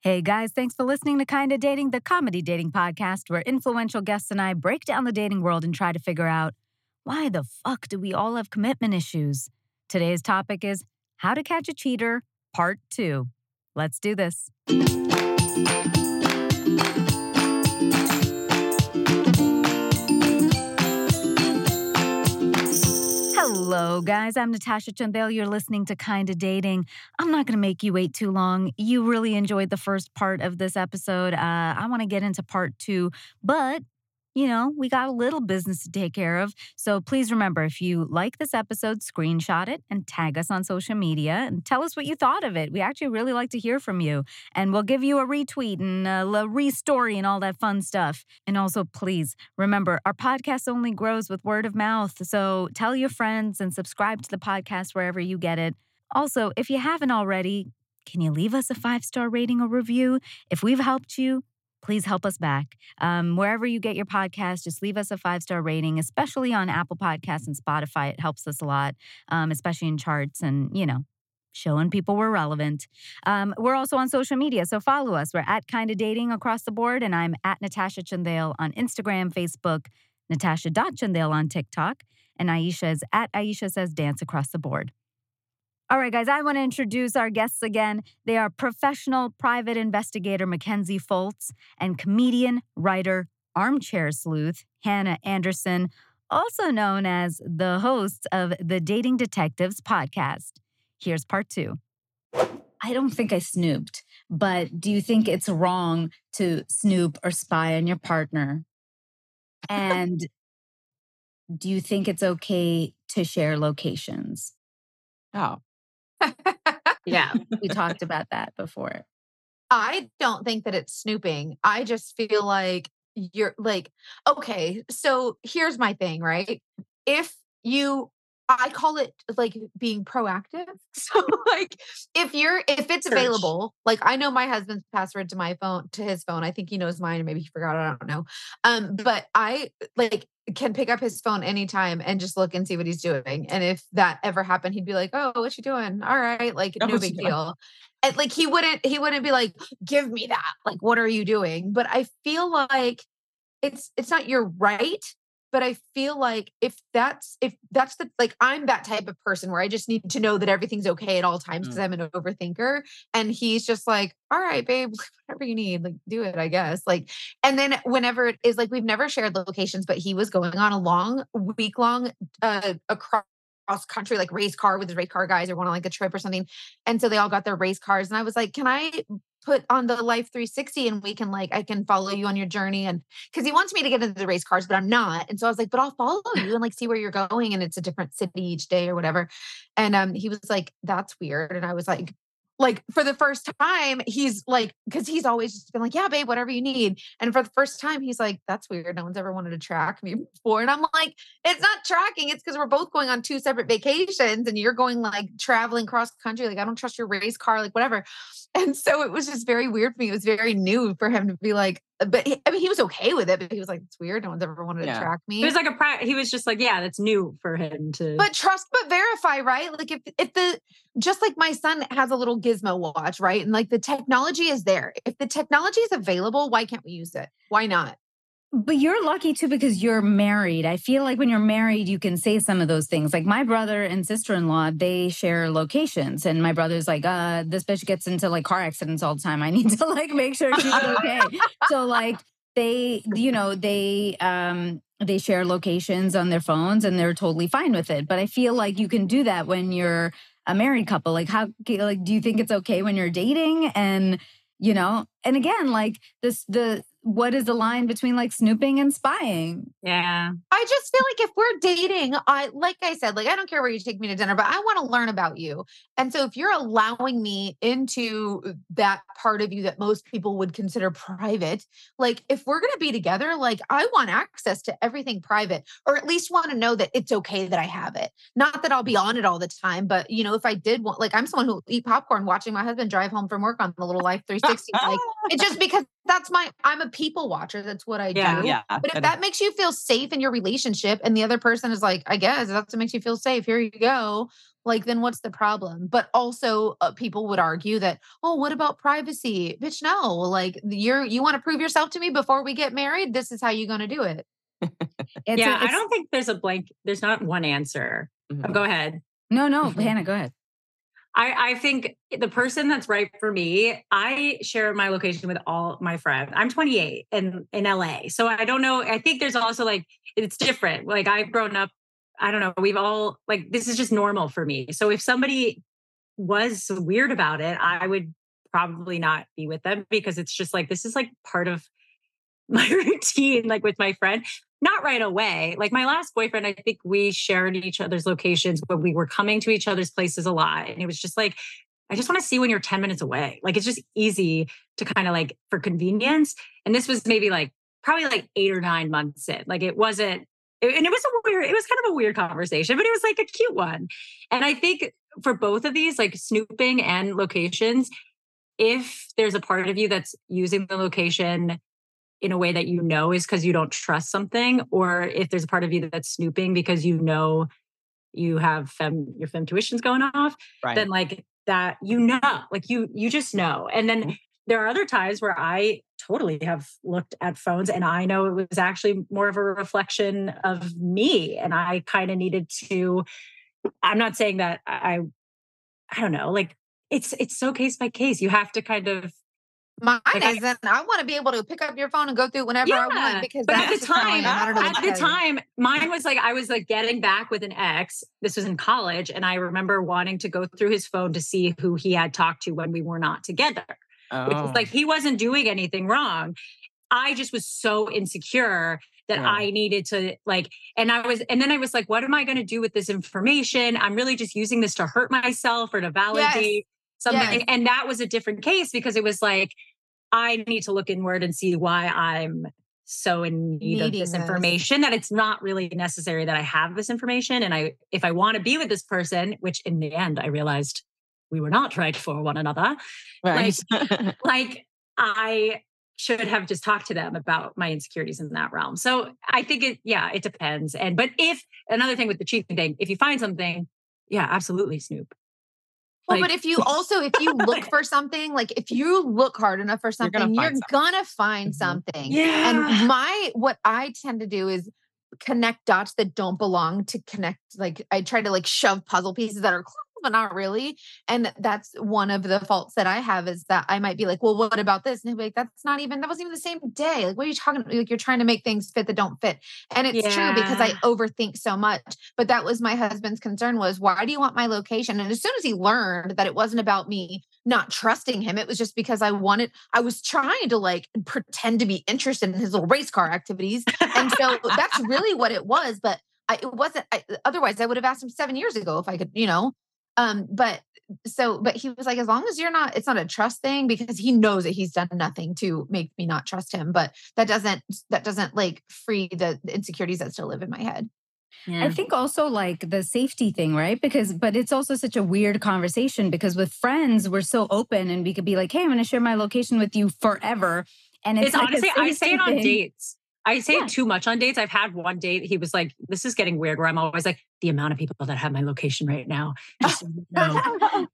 Hey guys, thanks for listening to Kinda Dating, the comedy dating podcast where influential guests and I break down the dating world and try to figure out why the fuck do we all have commitment issues? Today's topic is How to Catch a Cheater, Part 2. Let's do this. Hello, guys. I'm Natasha Chandel. You're listening to Kinda Dating. I'm not going to make you wait too long. You really enjoyed the first part of this episode. Uh, I want to get into part two, but you know, we got a little business to take care of. So please remember if you like this episode, screenshot it and tag us on social media and tell us what you thought of it. We actually really like to hear from you. And we'll give you a retweet and a restory and all that fun stuff. And also, please remember our podcast only grows with word of mouth. So tell your friends and subscribe to the podcast wherever you get it. Also, if you haven't already, can you leave us a five star rating or review? If we've helped you, please help us back. Um, wherever you get your podcast, just leave us a five star rating, especially on Apple Podcasts and Spotify. It helps us a lot, um, especially in charts and, you know, showing people we're relevant. Um, we're also on social media, so follow us. We're at Kinda Dating across the board, and I'm at Natasha Chandel on Instagram, Facebook, Natasha Natasha.Chandel on TikTok, and Aisha is at Aisha Says Dance across the board. All right, guys, I want to introduce our guests again. They are professional private investigator Mackenzie Fultz and comedian, writer, armchair sleuth Hanna Anderson, also known as the hosts of the Dating Detectives podcast. Here's part two. I don't think I snooped, but do you think it's wrong to snoop or spy on your partner? And do you think it's okay to share locations? Oh, Yeah, we talked about that before. I don't think that it's snooping. I just feel like you're like, okay, so here's my thing, right? If you, I call it like being proactive. So, like, if you're, if it's available, like I know my husband's password to my phone, to his phone. I think he knows mine, maybe he forgot. it, I don't know. Um, but I like can pick up his phone anytime and just look and see what he's doing. And if that ever happened, he'd be like, "Oh, what you doing? All right, like Oh, no big doing?" deal." And like he wouldn't, he wouldn't be like, "Give me that." Like, what are you doing? But I feel like it's it's not your right but i feel like if that's if that's the like i'm that type of person where i just need to know that everything's okay at all times because i'm an overthinker and he's just like all right babe whatever you need like do it i guess. Like and then whenever it is like we've never shared locations but he was going on a long week long uh across country like race car with his race car guys or went on like a trip or something and so they all got their race cars and i was like can i put on the Life360 and we can like i can follow you on your journey and because he wants me to get into the race cars but i'm not and so i was like but i'll follow you and like see where you're going and it's a different city each day or whatever and um he was like that's weird and i was like like for the first time he's like because he's always just been like yeah babe whatever you need. And for the first time he's like that's weird. No one's ever wanted to track me before. And i'm like it's not tracking. It's because we're both going on two separate vacations and you're going like traveling cross country. Like i don't trust your race car like whatever. And so it was just very weird for me. It was very new for him to be like but he, i mean he was okay with it but he was like it's weird no one's ever wanted Yeah. to track me It was like a he was just like, yeah, that's new for him to. but trust but verify, right? Like if if the just like my son has a little gizmo watch, right? And like the technology is there. If the technology is available, why can't we use it? Why not? But you're lucky too because you're married. I feel like when you're married, you can say some of those things. Like my brother and sister in law, they share locations. And my brother's like, uh, this bitch gets into like car accidents all the time. I need to like make sure she's okay. so like they, you know, they um they share locations on their phones and they're totally fine with it. But I feel like you can do that when you're a married couple. Like how like do you think it's okay when you're dating and you know and again like this the what is the line between like snooping and spying? Yeah. I just feel like if we're dating, I like I said, like I don't care where you take me to dinner, but I want to learn about you. And so if you're allowing me into uh, that part of you that most people would consider private, like if we're going to be together, like I want access to everything private or at least want to know that it's okay that I have it. Not that I'll be on it all the time, but you know, if I did want like I'm someone who eat popcorn watching my husband drive home from work on the little Life360 like it's just because that's my I'm a people watcher. That's what I Yeah. do. Yeah. But if that makes you feel safe in your relationship and the other person is like, I guess that's what makes you feel safe. Here you go. Like, then what's the problem? But also, uh, people would argue that, oh, what about privacy? Bitch, no. Like, you're you want to prove yourself to me before we get married. This is how you're going to do it. It's yeah. a- I it's- don't think there's a blank, there's not one answer. Oh, Mhm. go ahead. No, no, Mhm. Hanna, go ahead. I, I think the person that's right for me, I share my location with all my friends. I'm 28 in, in LA. So I don't know. I think there's also like, it's different. Like I've grown up, I don't know, we've all, like, this is just normal for me. So if somebody was weird about it, I would probably not be with them because it's just like, this is like part of my routine, like with my friend. Not right away. Like my last boyfriend, I think we shared each other's locations but we were coming to each other's places a lot. And it was just like, I just want to see when you're 10 minutes away. Like it's just easy to kind of like for convenience. And this was maybe like probably like eight or nine months in. Like it wasn't, and it was a weird, it was kind of a weird conversation, but it was like a cute one. And I think for both of these, like snooping and locations, if there's a part of you that's using the location in a way that you know is because you don't trust something, or if there's a part of you that's snooping because you know you have fem your fem tuitions going off, Right. then like that you know, like you you just know. And then Mhm. there are other times where I totally have looked at phones and I know it was actually more of a reflection of me, and I kind of needed to. I'm not saying that I, I don't know, like it's it's so case by case. You have to kind of Mine Like, isn't. I want to be able to pick up your phone and go through it whenever I want because but at that's the just how I time, am. I don't know what at the time, mine was like I was like getting back with an ex. This was in college, and I remember wanting to go through his phone to see who he had talked to when we were not together. Which Oh. is like he wasn't doing anything wrong. I just was so insecure that Yeah. I needed to like, and I was, and then I was like, what am I going to do with this information? I'm really just using this to hurt myself or to validate something. Yes. And that was a different case because it was like, I need to look inward and see why I'm so in need of this this. information that it's not really necessary that I have this information. And I, if I want to be with this person, which in the end I realized we were not right for one another, right. like I should have just talked to them about my insecurities in that realm. So I think it, yeah, it depends. And but if another thing with the cheating thing, if you find something, yeah, absolutely, Snoop. Well, Like- but if you also if you look for something, like if you look hard enough for You're gonna something, you're find gonna find Mhm. something. Yeah. And my what I tend to do is connect dots that don't belong to connect. Like I try to like shove puzzle pieces that are close, but not really. And that's one of the faults that I have is that I might be like, well, what about this? And they'll be like, that's not even that wasn't even the same day. Like, what are you talking? about? Like you're trying to make things fit that don't fit. And it's true because I overthink so much. But that was my husband's concern was why do you want my location? And as soon as he learned that it wasn't about me not trusting him, it was just because I wanted, I was trying to like pretend to be interested in his little race car activities. And so that's really what it was. But I, it wasn't, I, otherwise I would have asked him seven years ago if I could, you know. Um, but so, but he was like, as long as you're not, it's not a trust thing because he knows that he's done nothing to make me not trust him. But that doesn't, that doesn't like free the, the insecurities that still live in my head. I think also like the safety thing, right? Because, but it's also such a weird conversation because with friends, we're so open and we could be like, hey, I'm going to share my location with you forever. And it's, it's, like honestly, I say it on thing. dates. I say Yeah. too much on dates. I've had one date. He was like, "This is getting weird." Where I'm always like, "The amount of people that have my location right now, so you know,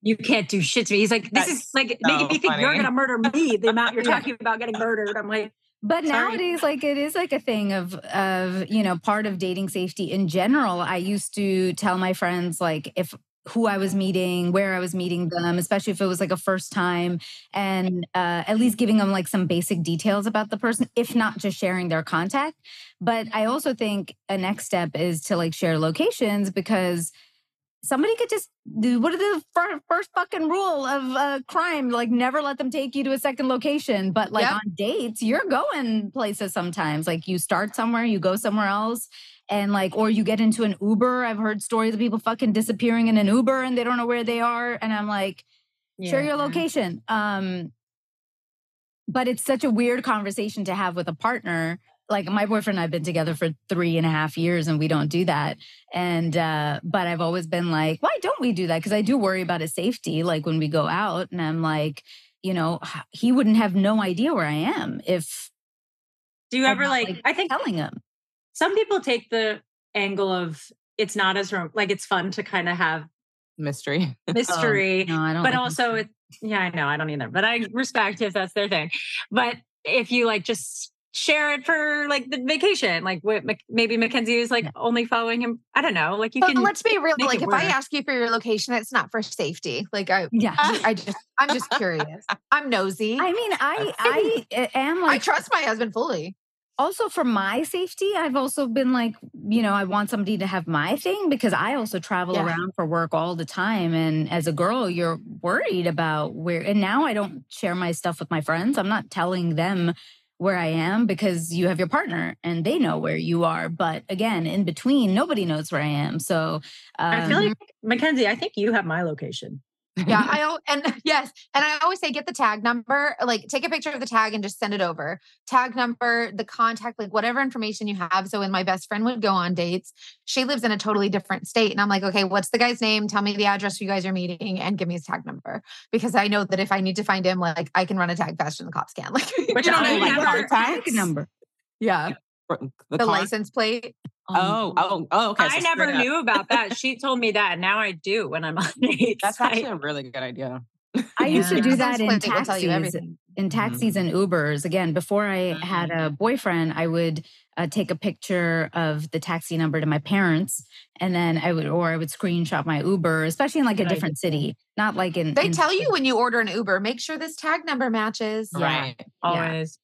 you can't do shit to me." He's like, "This is like so making me think you're gonna murder me." The amount you're talking about getting murdered. I'm like, But Sorry. nowadays, like it is like a thing of of you know part of dating safety in general. I used to tell my friends like if who I was meeting, where I was meeting them, especially if it was like a first time, and uh, at least giving them like some basic details about the person, if not just sharing their contact. But I also think a next step is to like share locations because somebody could just do what is the fir- first fucking rule of uh, crime? Like never let them take you to a second location. But like Yep. on dates, you're going places sometimes. Like you start somewhere, you go somewhere else. And like, or you get into an Uber. I've heard stories of people fucking disappearing in an Uber and they don't know where they are. And I'm like, share your location. Um, but it's such a weird conversation to have with a partner. Like my boyfriend and I've been together for three and a half years and we don't do that. And uh, but I've always been like, why don't we do that? Because I do worry about his safety, like when we go out, and I'm like, you know, he wouldn't have no idea where I am if Do you I'm ever not, like, like, I think telling him. Some people take the angle of it's not as rom- like it's fun to kind of have Mystery. mystery, No, I don't. but like also him. it, yeah, I know, I don't either, but I respect if that's their thing. But if you like just share it for like the vacation, like what maybe Mackenzie is like Yeah. only following him. I don't know, like you But can. let's be real. Like it if I ask you for your location, it's not for safety. Like I, yeah. I just, I'm just curious. I'm nosy. I mean, I I uh, am I trust my husband fully. Also for my safety, I've also been like, you know, I want somebody to have my thing because I also travel Yeah. around for work all the time. And as a girl, you're worried about where, and now I don't share my stuff with my friends. I'm not telling them where I am because you have your partner and they know where you are. But again, in between, nobody knows where I am. So I feel um, like Mackenzie, I think you have my location. Yeah, I al- and yes, and I always say get the tag number, like take a picture of the tag and just send it over. Tag number, the contact, like whatever information you have. So when my best friend would go on dates, she lives in a totally different state, and I'm like, okay, what's the guy's name? Tell me the address you guys are meeting, and give me his tag number because I know that if I need to find him, like I can run a tag faster than the cops can. Like, Which you know I what I would mean? never- like contact number. yeah, The, the, car- license plate. Um, oh, oh, oh, okay. I so never knew about that. She told me that. and Now I do when I'm on dates. That's actually a really good idea. I used to do that in License plate will tell you taxis. everything. in mm-hmm. taxis and Ubers. Again, before I had mm-hmm. a boyfriend, I would uh, take a picture of the taxi number to my parents, and then I would, or I would screenshot my Uber, especially in like a different city, not like in. They in- tell you when you order an Uber, make sure this tag number matches. Yeah. Right. always.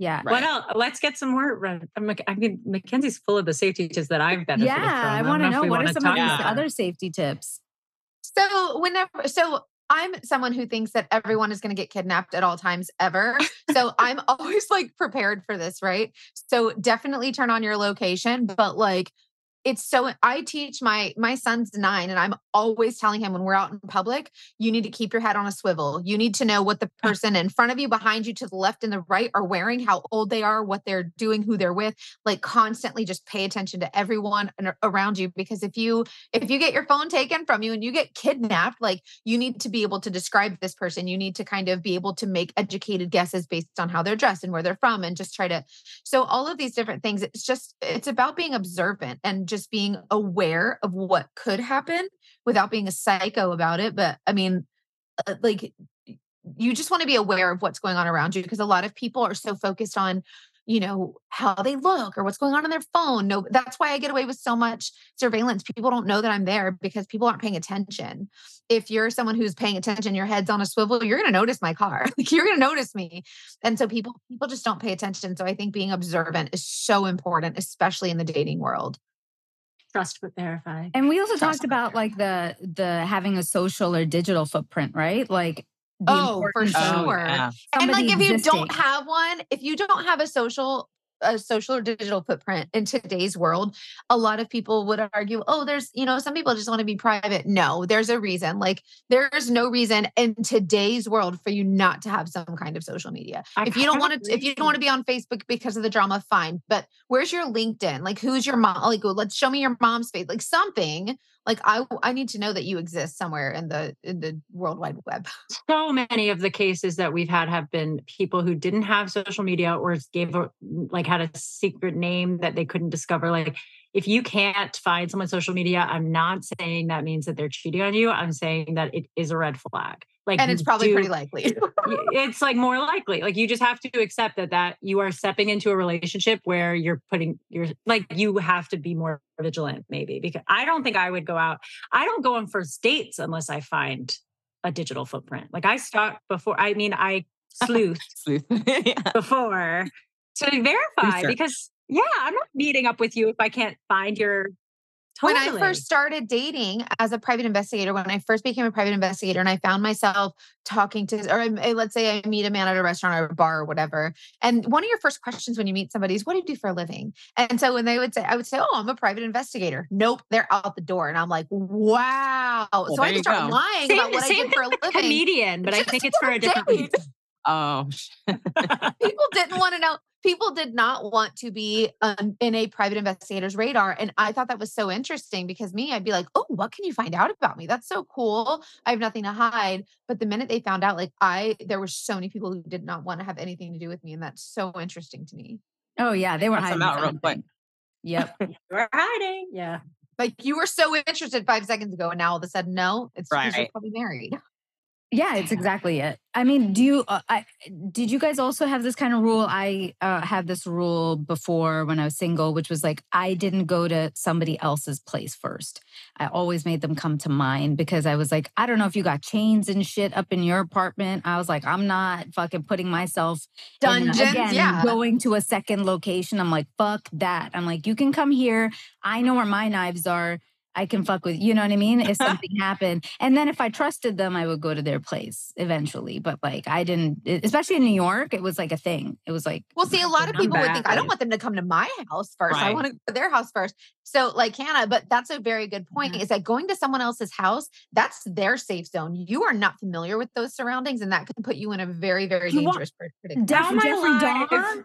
Yeah. Right. What else? Let's get some more. uh, I mean, Mackenzie's full of the safety tips that I've benefited Yeah, from. I don't want to if know what are some of these about other safety tips. So whenever, so I'm someone who thinks that everyone is going to get kidnapped at all times ever. So I'm always like prepared for this, right? So definitely turn on your location, but like it's so I teach my my son's 9 and I'm always telling him when we're out in public, you need to keep your head on a swivel. You need to know what the person in front of you, behind you, to the left and the right are wearing, how old they are, what they're doing, who they're with. Like constantly just pay attention to everyone around you because if you if you get your phone taken from you and you get kidnapped, like you need to be able to describe this person. You need to kind of be able to make educated guesses based on how they're dressed and where they're from and just try to. So, all of these different things, it's just, it's about being observant and just being aware of what could happen without being a psycho about it. But I mean, uh, like, you just want to be aware of what's going on around you because a lot of people are so focused on you know how they look or what's going on on their phone. No that's why i get away with so much surveillance. People don't know that i'm there because people aren't paying attention. If you're someone who's paying attention your head's on a swivel you're going to notice my car. Like you're going to notice me. And so people people just don't pay attention. So i think being observant is so important especially in the dating world Trust but verify. And we also Trust talked about like the the having a social or digital footprint, right? Like the Oh, for importance of Oh, sure. yeah. and like somebody if you existing. don't have one if you don't have a social a social or digital footprint in today's world a lot of people would argue oh there's you know some people just want to be private. No there's a reason like there's no reason in today's world for you not to have some kind of social media. I if you don't want to if you don't want to be on facebook because of the drama fine but where's your linkedin? Like who's your mom like let's show me your mom's face like something like i i need to know that you exist somewhere in the in the world wide web. So many of the cases that we've had have been people who didn't have social media or gave a, like had a secret name that they couldn't discover like if you can't find someone's social media i'm not saying that means that they're cheating on you. I'm saying that it is a red flag like and it's probably do- pretty likely. it's like more likely like you just have to accept that that you are stepping into a relationship where you're putting your like you have to be more vigilant maybe because i don't think i would go out i don't go on first dates unless i find a digital footprint like i stalk before i mean i sleuth Sleuth. yeah. before to verify Research. because yeah i'm not meeting up with you if i can't find your when. I first started dating as a private investigator, when I first became a private investigator, and I found myself talking to, or I- let's say I meet a man at a restaurant or a bar or whatever, and one of your first questions when you meet somebody is, "What do you do for a living?" And so when they would say, I would say, "Oh, I'm a private investigator." Nope, they're out the door, and I'm like, "Wow!" so I just start go. lying same, about what I did for a living. comedian but i think it's for a different reason Oh, people didn't want to know people did not want to be um, in a private investigator's radar and i thought that was so interesting because me i'd be like oh what can you find out about me? That's so cool. I have nothing to hide. But the minute they found out like i there were so many people who did not want to have anything to do with me and that's so interesting to me. Oh yeah, they were Cuts 'em hiding out real quick. Yep. we're hiding yeah. Like you were so interested five seconds ago and now all of a sudden no it's because you're probably married Yeah, it's exactly it. I mean, do you? Uh, I did you guys also have this kind of rule? I uh, had this rule before when I was single, which was like I didn't go to somebody else's place first. I always made them come to mine because I was like, I don't know if you got chains and shit up in your apartment. I was like, I'm not fucking putting myself in again, yeah. going to a second location. I'm like, fuck that. I'm like, you can come here. I know where my knives are. I can fuck with you know what I mean? If something happened. And then if I trusted them, I would go to their place eventually. But like I didn't especially in New York, it was like a thing. It was like Well, see, a lot of I'm people would think, I don't want them to come to my house first. I want to go to their house first. So, like Hanna, but that's a very good point Mhm. is that going to someone else's house, that's their safe zone. You are not familiar with those surroundings, and that can put you in a very, very You dangerous pr- predicament. Def- All my Jeffrey life- Dahmer?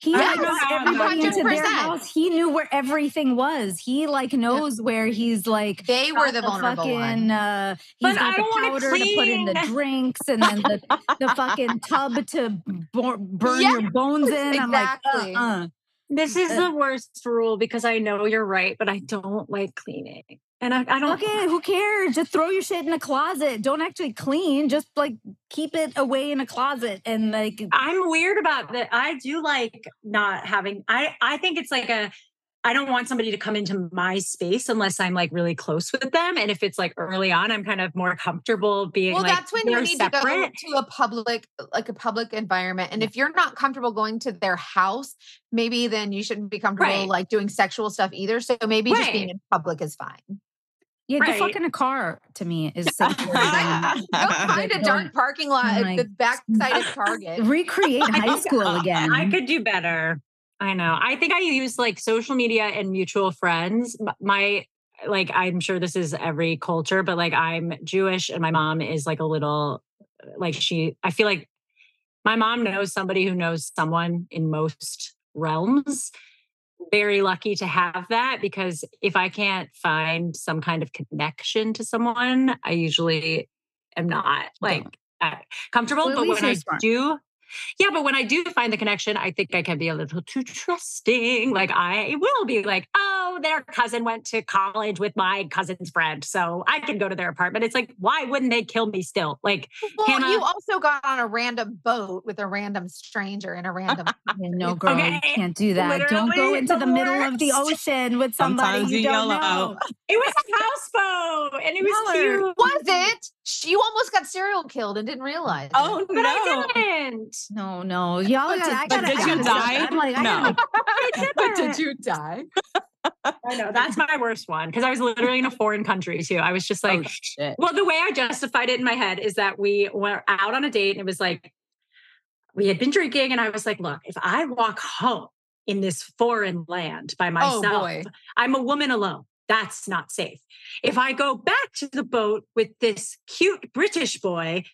He I had don't know brought how I'm everybody into their house. He knew where everything was. He like knows where he's like They were got the vulnerable fucking one. uh But he's got I the don't wanna powder to put in the drinks and then the, the fucking tub to bur- burn Yes, your bones in. I'm like, exactly. uh-uh. This is Uh, the worst rule because I know you're right, but I don't like cleaning. And I, I don't Okay, who cares? Just throw your shit in a closet. Don't actually clean. Just like keep it away in a closet and like I'm weird about that. I do like not having I I think it's like a I don't want somebody to come into my space unless I'm like really close with them. And if it's like early on, I'm kind of more comfortable being Well, like that's when you need to go separate. to a public, like a public environment. And if you're not comfortable going to their house, maybe then you shouldn't be comfortable Right. like doing sexual stuff either. So maybe just being in public is fine. Yeah, Right. the fucking a car to me is safer than Go find a dark don't- parking lot at like, the backside of Target. recreate high school uh, again. I could do better. I know. I think I use like social media and mutual friends. My like I'm sure this is every culture, but like I'm Jewish and my mom is like a little like she I feel like my mom knows somebody who knows someone in most realms. Very lucky to have that because if I can't find some kind of connection to someone, I usually am not like uh, comfortable. Well, but when I smart. do, yeah, but when I do find the connection, I think I can be a little too trusting. Like I will be like, oh, their cousin went to college with my cousin's friend, so I can go to their apartment. It's like, why wouldn't they kill me still? Like, Well, Hanna- you also got on a random boat with a random stranger in a random. No, girl, you can't do that. Don't go into the, the middle of the ocean with somebody Sometimes you you don't yell know. out. it was a houseboat, and it was Mother. cute. was it? She- You almost got serial killed and didn't realize. it. Oh But no! I didn't. No, no, y'all. But gotta- did- I gotta, did I you gotta die? I'm like, I No. gotta, I but did you die? I know that's my worst one because I was literally in a foreign country too. I was just oh, like, oh, shit. Well, the way I justified it in my head is that we were out on a date and it was like, we had been drinking, and I was like, look, if I walk home in this foreign land by oh, myself, boy. I'm a woman alone. That's not safe. If I go back to the boat with this cute British boy,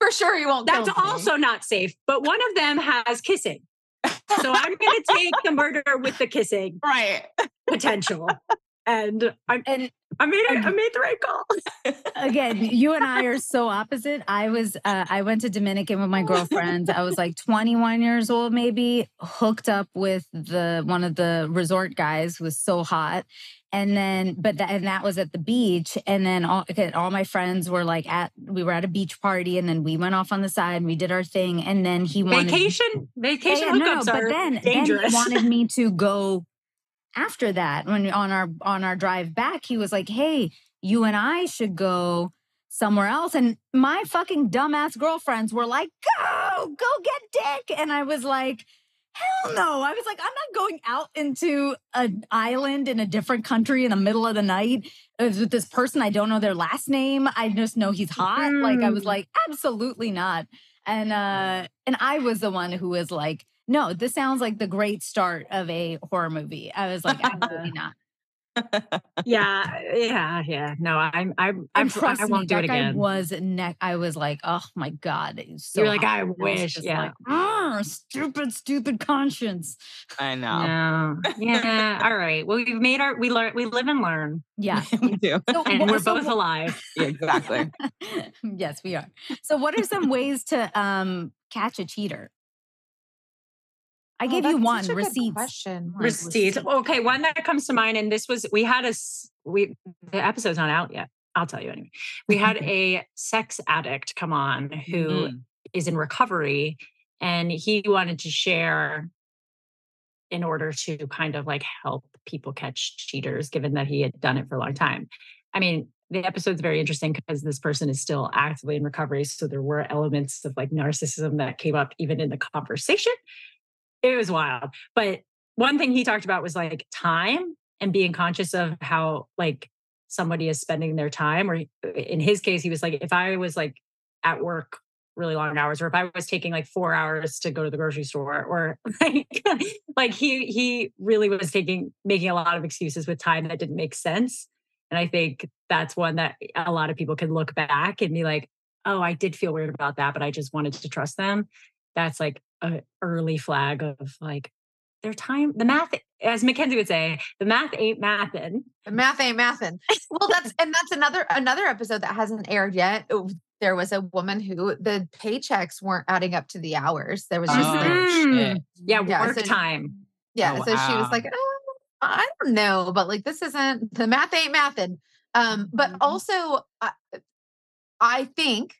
For sure, you won't. that's kill me. also not safe. But one of them has kissing. So I'm going to take the murder with the kissing Right. potential. And I And I made it. I made the right call. again, you and I are so opposite. I was uh, I went to Dominican with my girlfriends. I was like 21 years old, maybe hooked up with the one of the resort guys who was so hot. And then, but that and that was at the beach. And then all okay, all my friends were like at we were at a beach party, and then we went off on the side and we did our thing. And then he wanted Vacation, vacation Yeah, no, hookups but then, then he wanted me to go after that when on our on our drive back he was like hey you and i should go somewhere else. And my fucking dumbass girlfriends were like go go get dick. And i was like hell no. I was like i'm not going out into an island in a different country in the middle of the night with this person. I don't know their last name. I just know he's hot. Like i was Mm. like absolutely not. And uh and i was the one who was like no this sounds like the great start of a horror movie i was like absolutely not yeah, yeah, yeah. No, I'm, I'm, I'm and trust I won't me do that it guy again. was neck i was like oh my god so You're like, hot." I wish, just yeah. like, "Ah, stupid stupid conscience I know. No. Yeah. All right. Well, we've made our. We learn. We live and learn, yeah we do. So and we're so both wha- alive. Yeah, exactly. yes we are so what are some ways to um catch a cheater i Oh, gave you one such a good question. Like, Receipts. receipts. Okay, one that comes to mind, and this was we had a we the episode's not out yet. I'll tell you anyway. We had a sex addict come on who is Mm. in recovery, and he wanted to share in order to kind of like help people catch cheaters, given that he had done it for a long time. I mean, the episode's very interesting because this person is still actively in recovery. So there were elements of like narcissism that came up even in the conversation. It was wild. But one thing he talked about was like time and being conscious of how like somebody is spending their time. Or uh, in his case, he was like, if I was like at work really long hours, or if I was taking like four hours to go to the grocery store, or like like he he really was taking making a lot of excuses with time that didn't make sense. And I think that's one that a lot of people can look back and be like, oh, I did feel weird about that, but I just wanted to trust them. That's like an early flag of like their time, the math, as Mackenzie would say, the math ain't mathin'. The math ain't mathin'. Well, that's and that's another another episode that hasn't aired yet. Oh, There was a woman who the paychecks weren't adding up to the hours. There was just Oh, like, Mm. shit. Yeah, Yeah, work so- time. yeah. Oh, so she was like, oh, I don't know, but like this isn't the math ain't mathin'. Um, but Mhm. also, I, I think,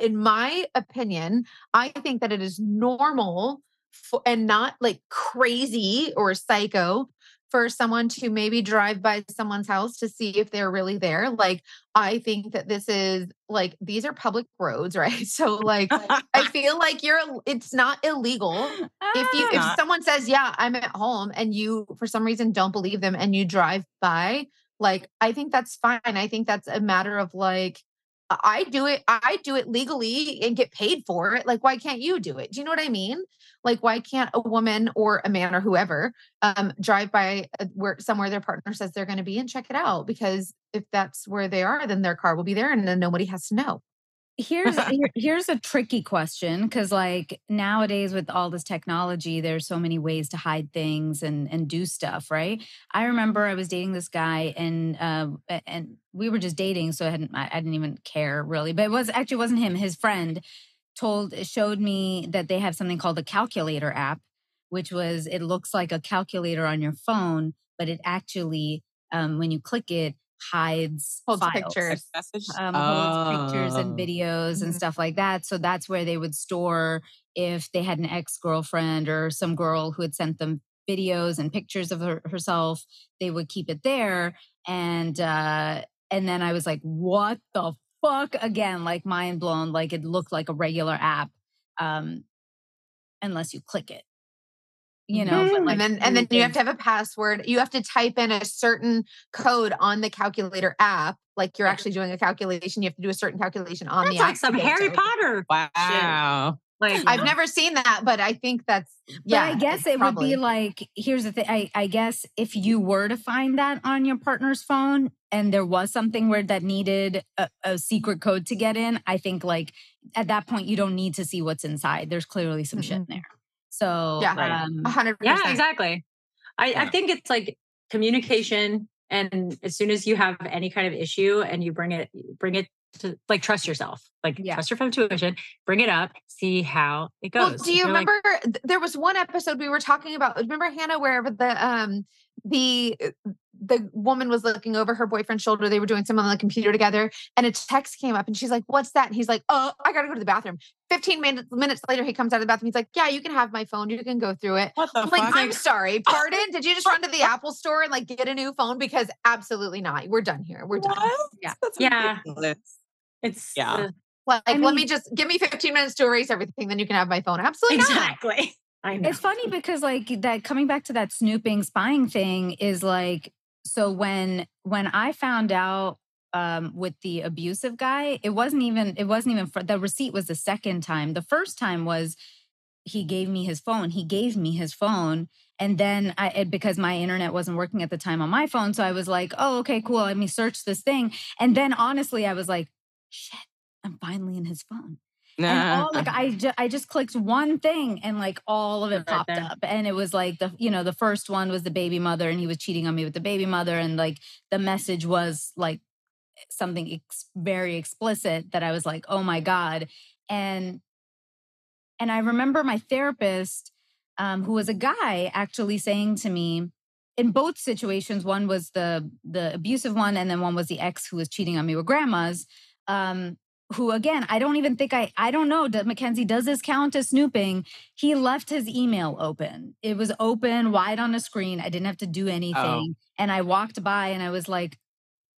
in my opinion, I think that it is normal for, and not like crazy or psycho for someone to maybe drive by someone's house to see if they're really there. Like, I think that this is like these are public roads, right? So, like, I feel like you're. It's not illegal if you if Ah. someone says yeah i'm at home and you for some reason don't believe them and you drive by like i think that's fine i think that's a matter of like I- do it i do it legally and get paid for it like why can't you do it? Do you know what i mean? Like why can't a woman or a man or whoever um drive by uh, where somewhere their partner says they're going to be and check it out because if that's where they are then their car will be there and then nobody has to know here's here- here's a tricky question because like nowadays with all this technology there's so many ways to hide things and and do stuff right? I remember i was dating this guy and uh and we were just dating so i hadn't i, I didn't even care really but it was actually it wasn't him his friend told showed me that they have something called a calculator app which was it looks like a calculator on your phone but it actually um, when you click it hides Holds files pictures. Text message? um, holds pictures and Oh. videos and Mhm. stuff like that. So that's where they would store if they had an ex girlfriend or some girl who had sent them videos and pictures of her, herself. They would keep it there, and uh, and then I was like, "What the fuck?" Again, like mind blown. Like it looked like a regular app, um, unless you click it. You know, but Mhm. like and then and then you have to have a password. You have to type in a certain code on the calculator app. Like you're actually doing a calculation. You have to do a certain calculation on That's the app. like to some Harry. Potter. Wow. Like I've never seen that, but I think that's yeah. but I guess it's it would be like here's the thing. I, I guess if you were to find that on your partner's phone and there was something where that needed a, a secret code to get in, I think like at that point you don't need to see what's inside. There's clearly some shit in there. So Yeah. Um, a hundred yeah, exactly. I, I think it's like communication And as soon as you have any kind of issue and you bring it, bring it to like trust yourself, like Yeah. trust your intuition, bring it up, see how it goes. Well, do you you're like, remember there was one episode we were talking about? Remember Hanna, where the um the uh, the woman was looking over her boyfriend's shoulder. They were doing something on the computer together, and a text came up, and she's like, "What's that?" And he's like, "Oh, I gotta go to the bathroom." Fifteen minutes minutes later, he comes out of the bathroom. He's like, "Yeah, you can have my phone. You can go through it." What the I'm like, fuck? I'm sorry, pardon? Did you just run to the Apple store and like get a new phone? Because absolutely not. We're done here. We're done. What? Yeah. That's Yeah. ridiculous. it's Yeah. uh, Like, I let me just give me 15 minutes to erase everything, then you can have my phone. Absolutely not. exactly. I know. It's funny because like that coming back to that snooping spying thing is like so when when I found out um with the abusive guy, it wasn't even it wasn't even for the receipt was the second time. The first time was he gave me his phone. He gave me his phone. And then I it- because my internet wasn't working at the time on my phone. So I was like, oh, okay, cool. Let me search this thing. And then honestly, I was like, shit, I'm finally in his phone and all like I just I just clicked one thing and like all of it Right popped there. up. And it was like the you know the first one was the baby mother and he was cheating on me with the baby mother. And like the message was like something ex- very explicit that I was like oh my god. And and I remember my therapist um, who was a guy actually saying to me in both situations one was the the abusive one and then one was the ex who was cheating on me with grandmas um who again i don't even think i i don't know mackenzie does this count as snooping. He left his email open. It was open wide on a screen. I didn't have to do anything. Oh. And i walked by and i was like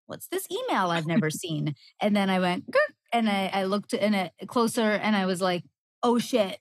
what's this email i've never seen? And then i went and i i looked in it closer and i was like oh shit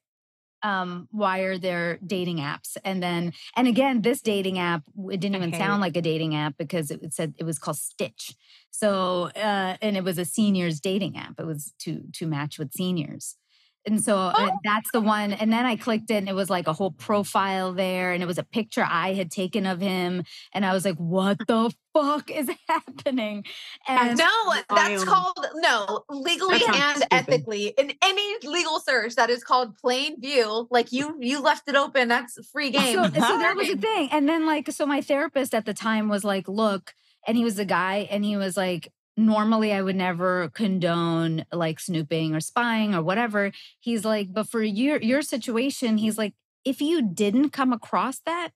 um why are there dating apps. And then and again this dating app it didn't even Okay. sound like a dating app because it said it was called stitch. So uh and it was a seniors dating app. It was to to match with seniors and so uh, Oh. that's the one and then i clicked it and it was like a whole profile there and it was a picture i had taken of him and i was like what the fuck is happening and No, that's wild. called no legally and stupid. ethically in any legal search that is called plain view. Like you, you left it open. That's free game. So, so that was the thing. And then like, so my therapist at the time was like, look, and he was a guy and he was like, normally I would never condone like snooping or spying or whatever. He's like, but for your your situation, he's like, if you didn't come across that,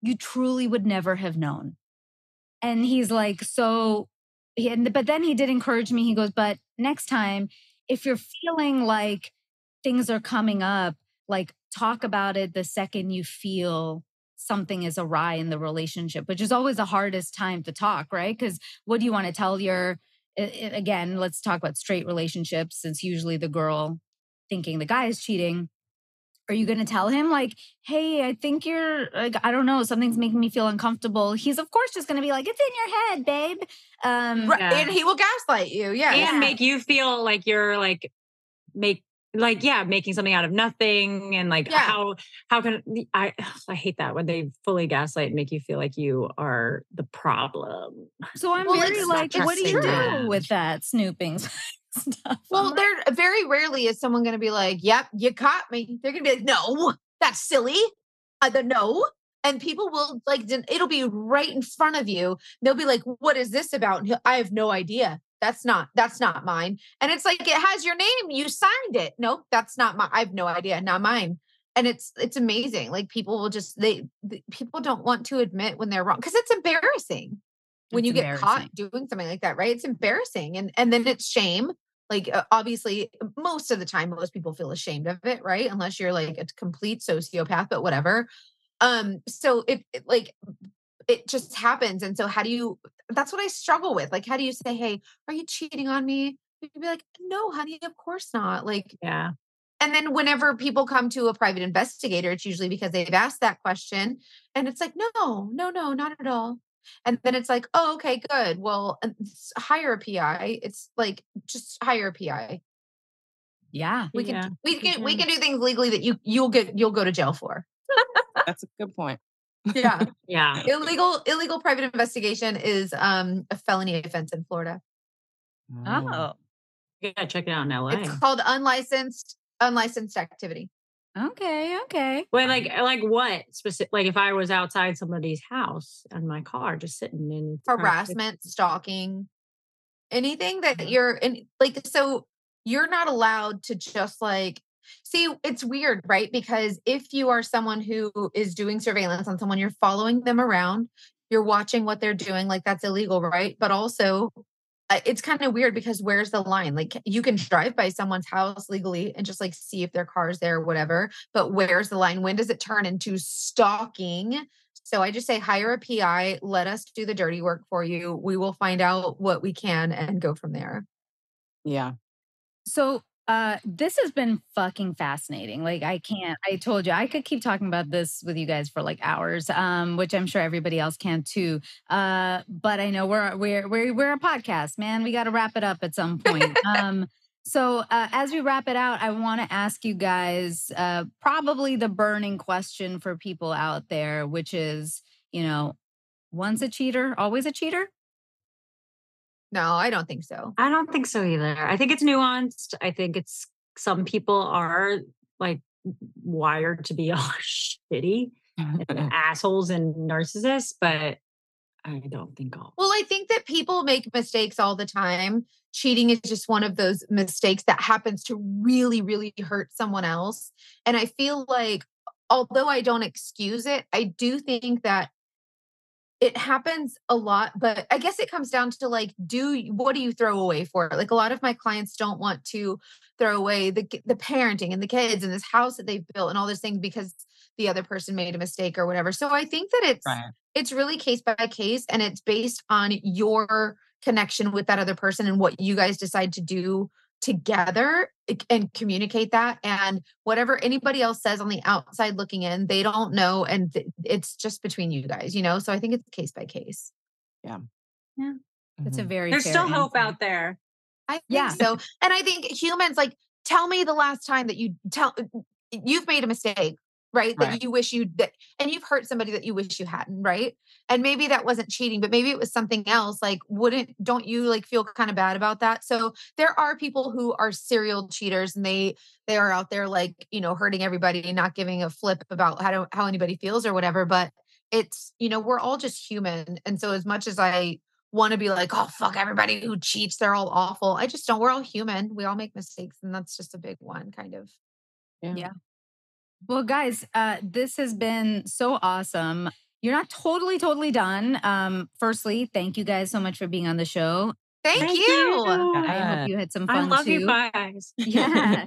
you truly would never have known. And he's like, so and, but then he did encourage me. He goes, but next time, if you're feeling like things are coming up, like talk about it the second you feel something is awry in the relationship, which is always the hardest time to talk, right? Because what do you want to tell your, i- i- again, let's talk about straight relationships, since usually the girl thinking the guy is cheating. Are you going to tell him, like, hey, I think you're, like, I don't know, something's making me feel uncomfortable? He's, of course, just going to be like, it's in your head, babe. Um, Right, Yeah. and he will gaslight you. Yeah. and Yeah. make you feel like you're like make like yeah making something out of nothing and like Yeah. how how can i i hate that when they fully gaslight and make you feel like you are the problem So I'm Well, very like, what do you do with that snooping stuff? Well, like, there very rarely is someone going to be like, "Yep, you caught me." They're going to be like, "No, that's silly." Uh, the no, and people will like it'll be right in front of you. They'll be like, "What is this about?" And he'll- I have no idea. That's not that's not mine. And it's like it has your name. You signed it. Nope, that's not my. I have no idea. Not mine. And it's it's amazing. Like people will just they, the people don't want to admit when they're wrong because it's embarrassing when It's you get caught doing something like that, right? It's embarrassing, and and then it's shame. Like uh, obviously, most of the time, most people feel ashamed of it, right? Unless you're like a complete sociopath, but whatever. Um, so it, it like it just happens, and so how do you? That's what I struggle with. Like, how do you say, "Hey, are you cheating on me?" You'd be like, "No, honey, of course not." Like, yeah and then whenever people come to a private investigator, it's usually because they've asked that question. And it's like, no, no, no, not at all. And then it's like, oh, okay, good. Well, hire a PI. It's like just hire a PI. yeah. We can Yeah. we can we can do things legally that you you'll get you'll go to jail for. That's a good point. Yeah. yeah illegal illegal private investigation is um a felony offense in Florida. Oh. you gotta check it out in la It's called unlicensed unlicensed activity. Okay, okay. Wait, like like what specific? Like if I was outside somebody's house in my car, just sitting in harassment, stalking, anything that you're in like so you're not allowed to just like see it's weird, right? Because if you are someone who is doing surveillance on someone, you're following them around, you're watching what they're doing, like that's illegal, right? But also uh, it's kind of weird because where's the line? Like you can drive by someone's house legally and just like see if their car's there or whatever, but where's the line? When does it turn into stalking? So I just say hire a PI, let us do the dirty work for you. We will find out what we can and go from there. Yeah. So uh this has been fucking fascinating. Like I can't I told you I could keep talking about this with you guys for like hours, um, which I'm sure everybody else can too. Uh, but I know we're we're we're we're a podcast, man. We gotta wrap it up at some point. um so uh, as we wrap it out, I want to ask you guys uh, probably the burning question for people out there, which is, you know, once a cheater, always a cheater. No, I don't think so. I don't think so either. I think it's nuanced. I think it's some people are like wired to be all shitty and assholes and narcissists, but I don't think all. Well, I think that people make mistakes all the time. Cheating is just one of those mistakes that happens to really, really hurt someone else. And I feel like, although I don't excuse it, I do think that it happens a lot but i guess it comes down to like do what do you throw away for it like a lot of my clients don't want to throw away the the parenting and the kids and this house that they've built and all those things because the other person made a mistake or whatever so i think that it's Right. it's really case by case and it's based on your connection with that other person and what you guys decide to do together eh, and communicate that and whatever anybody else says on the outside looking in they don't know and th- it's just between you guys you know so i think it's case by case Yeah. Yeah. It's a Mhm. very There's fair still hope out there. i think Yeah. so and i think humans like tell me the last time that you tell eh, eh, you've made a mistake right that Right. you wish you that and you've hurt somebody that you wish you hadn't right and maybe that wasn't cheating but maybe it was something else like wouldn't don't you like feel kind of bad about that so there are people who are serial cheaters and they they are out there like you know hurting everybody not giving a flip about how to, how anybody feels or whatever but it's you know we're all just human and so as much as i want to be like oh fuck everybody who cheats they're all awful i just don't we're all human we all make mistakes and that's just a big one kind of Yeah. Well, guys, uh, this has been so awesome. You're not totally, totally done. Um, firstly, thank you guys so much for being on the show. thank, Thank you, you. I hope you had some fun. I love too. you guys. Yeah.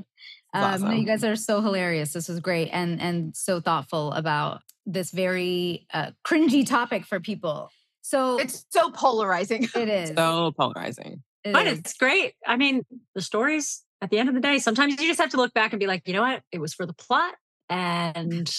um, no, you guys are so hilarious. This was great and and so thoughtful about this very uh, cringy topic for people. So it's so polarizing it is. So polarizing. It but is. it's great. I mean, the stories at the end of the day, sometimes you just have to look back and be like, you know what? It was for the plot. And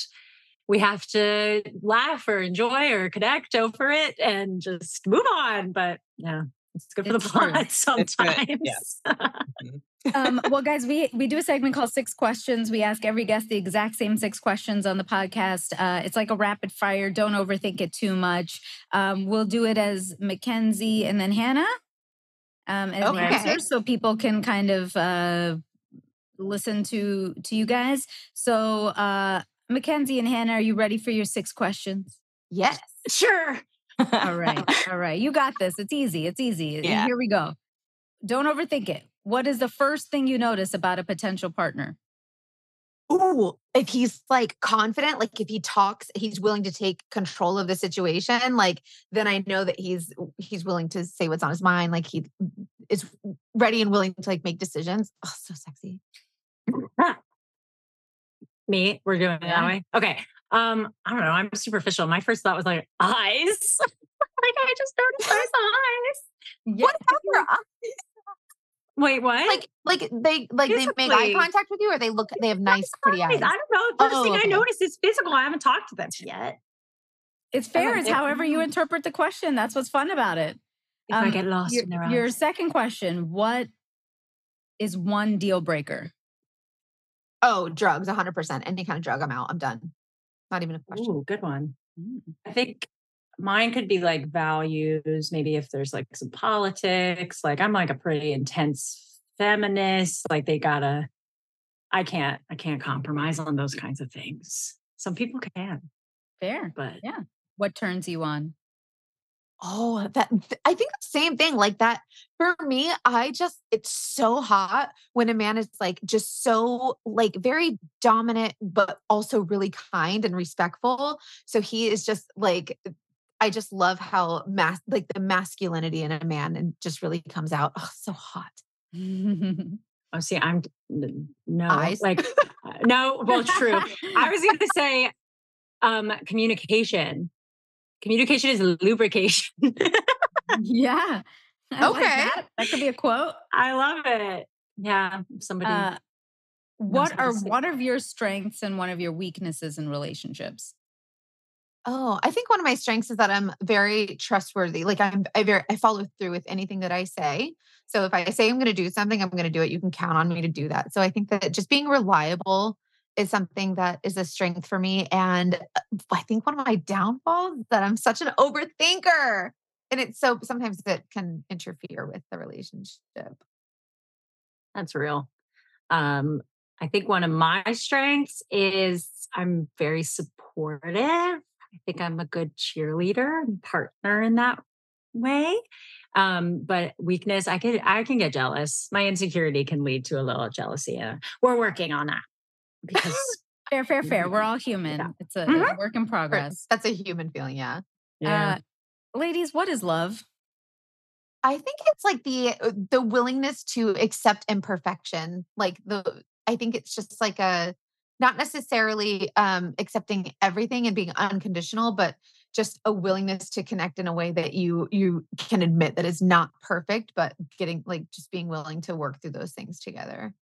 we have to laugh or enjoy or connect over it and just move on. But yeah, it's good for It's the true. plot It's good, sometimes. yes. um, well, guys, we we do a segment called Six Questions. We ask every guest the exact same six questions on the podcast. Uh, it's like a rapid fire. Don't overthink it too much. Um, we'll do it as Mackenzie and then Hanna um, as the Okay. answers, so people can kind of uh, listen to to you guys. So, uh, Mackenzie and Hanna, are you ready for your six questions? yes Sure. All right. All right. You got this. It's easy. It's easy. Yeah. Here we go. Don't overthink it. What is the first thing you notice about a potential partner? Ooh, if he's like confident, like if he talks, he's willing to take control of the situation, like then I know that he's he's willing to say what's on his mind, like he is ready and willing to like make decisions. Oh, so sexy. Me, we're doing it that way. Okay. Um, I don't know. I'm superficial. My first thought was like eyes. like I just noticed those eyes. Yeah. Whatever. Wait, what? Like like they like they make eye contact with you or they look they have nice pretty eyes. eyes. I don't know. First Oh, thing okay. I noticed is physical. I haven't talked to them yet. It's fair. It's however you interpret the question. That's what's fun about it. If I Um, get lost Your, in their your second question What is one deal breaker? Oh, drugs, 100%. Any kind of drug, I'm out. I'm done. Not even a question. Ooh, good one. Mm. I mm. think mine could be like values, maybe if there's like some politics. Like I'm like a pretty intense feminist. Like they gotta I can't. I can't compromise on those kinds of things. Some people can, Fair. but Yeah. What turns you on? Oh, that I think the same thing. Like that for me, I just it's so hot when a man is like just so like very dominant, but also really kind and respectful. So he is just like I just love how mas like the masculinity in a man and just really comes out. Oh, so hot. oh, see, I'm no, Eyes. like uh, no. Well, true. I was going to say, um, communication. Communication is lubrication. yeah. I like Okay. that. that could be a quote. I love it. Yeah, somebody. Uh, what are say one of your strengths and one of your weaknesses in relationships? Oh, I think one of my strengths is that I'm very trustworthy. Like I'm I very I follow through with anything that I say. So if I say I'm going to do something, I'm going to do it. You can count on me to do that. So I think that just being reliable is something that is a strength for me and uh, I think one of my downfalls that I'm such an overthinker. And it's so sometimes it can interfere with the relationship. That's real. Um, I think one of my strengths is I'm very supportive. I think I'm a good cheerleader and partner in that way. Um, but weakness, I can I can get jealous. My insecurity can lead to a little jealousy. Uh, we're working on that because Fair, fair, fair. We're all human. It's a, Mhm. a work in progress. That's a human feeling, yeah. Uh, ladies, what is love? I think it's like the uh, the willingness to accept imperfection. Like the I think it's just like a not necessarily um accepting everything and being unconditional, but just a willingness to connect in a way that you you can admit that is not perfect, but getting like just being willing to work through those things together.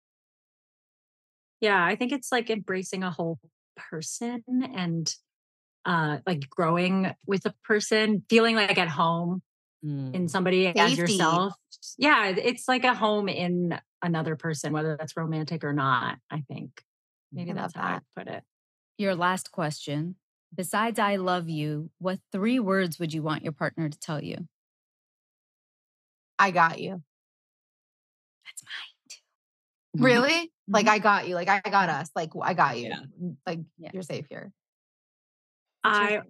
Yeah, I think it's like embracing a whole person and uh like growing with a person, feeling like at home Mm. in somebody as yourself. Yeah, it's like a home in another person, whether that's romantic or not. I think maybe I that's love how I put it. Your last question. Besides I love you, what three words would you want your partner to tell you? I got you. That's mine too. Really? Like mm-hmm. I got you. Like I got us. Like I got you. Yeah. Like Yeah. you're safe here. I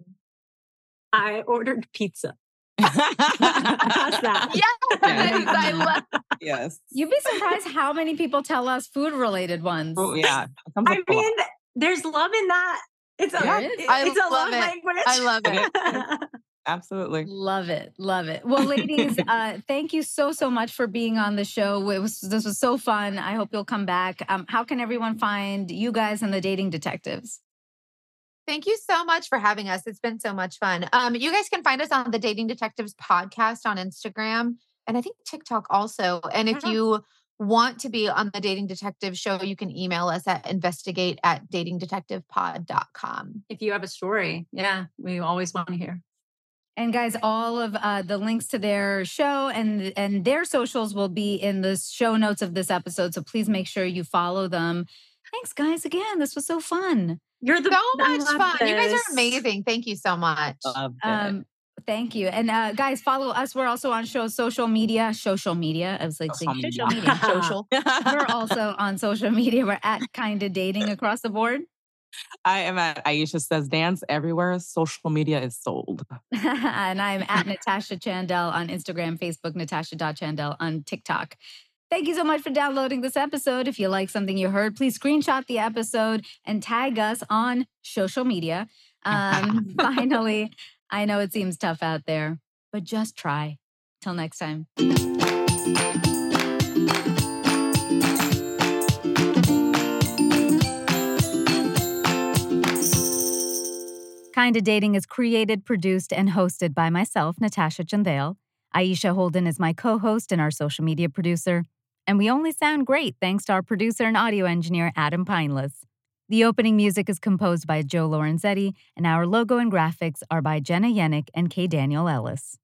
I ordered pizza. How's that? Yes, I love yes. You'd be surprised how many people tell us food related ones. Oh, yeah. I mean, there's love in that. It's a, is. it- it's a love love it. language. I love it. Absolutely. Love it. Love it. Well, ladies, uh, thank you so, so much for being on the show. It was this was so fun. I hope you'll come back. Um, how can everyone find you guys and the dating detectives? Thank you so much for having us. It's been so much fun. Um, you guys can find us on the Dating Detectives podcast on Instagram and I think TikTok also. And if you want to be on the Dating Detective show, you can email us at investigate at datingdetectivepod.com. if you have a story, yeah, we always want to hear. And guys, all of uh, the links to their show and and their socials will be in the show notes of this episode. So please make sure you follow them. Thanks, guys. Again, this was so fun. You're the So much love fun. You guys are amazing. Thank you so much. Um, thank you. And uh, guys, follow us. We're also on show social media. Social media. I was like Social saying social media. media. Social. We're also on social media. We're at Kinda Dating across the board. I am at Aisha Says Dance everywhere. Social media is sold. and I'm at Natasha Chandel on Instagram, Facebook, Natasha.Chandel on TikTok. Thank you so much for downloading this episode. If you like something you heard, please screenshot the episode and tag us on social media. Um, finally, I know it seems tough out there, but just try. Till next time. Kinda Dating is created, produced, and hosted by myself, Natasha Chandel. Aisha Holden is my co host and our social media producer. And we only sound great thanks to our producer and audio engineer, Adam Pineless. The opening music is composed by Joe Lorenzetti, and our logo and graphics are by Jenna Yannick and K. Daniel Ellis.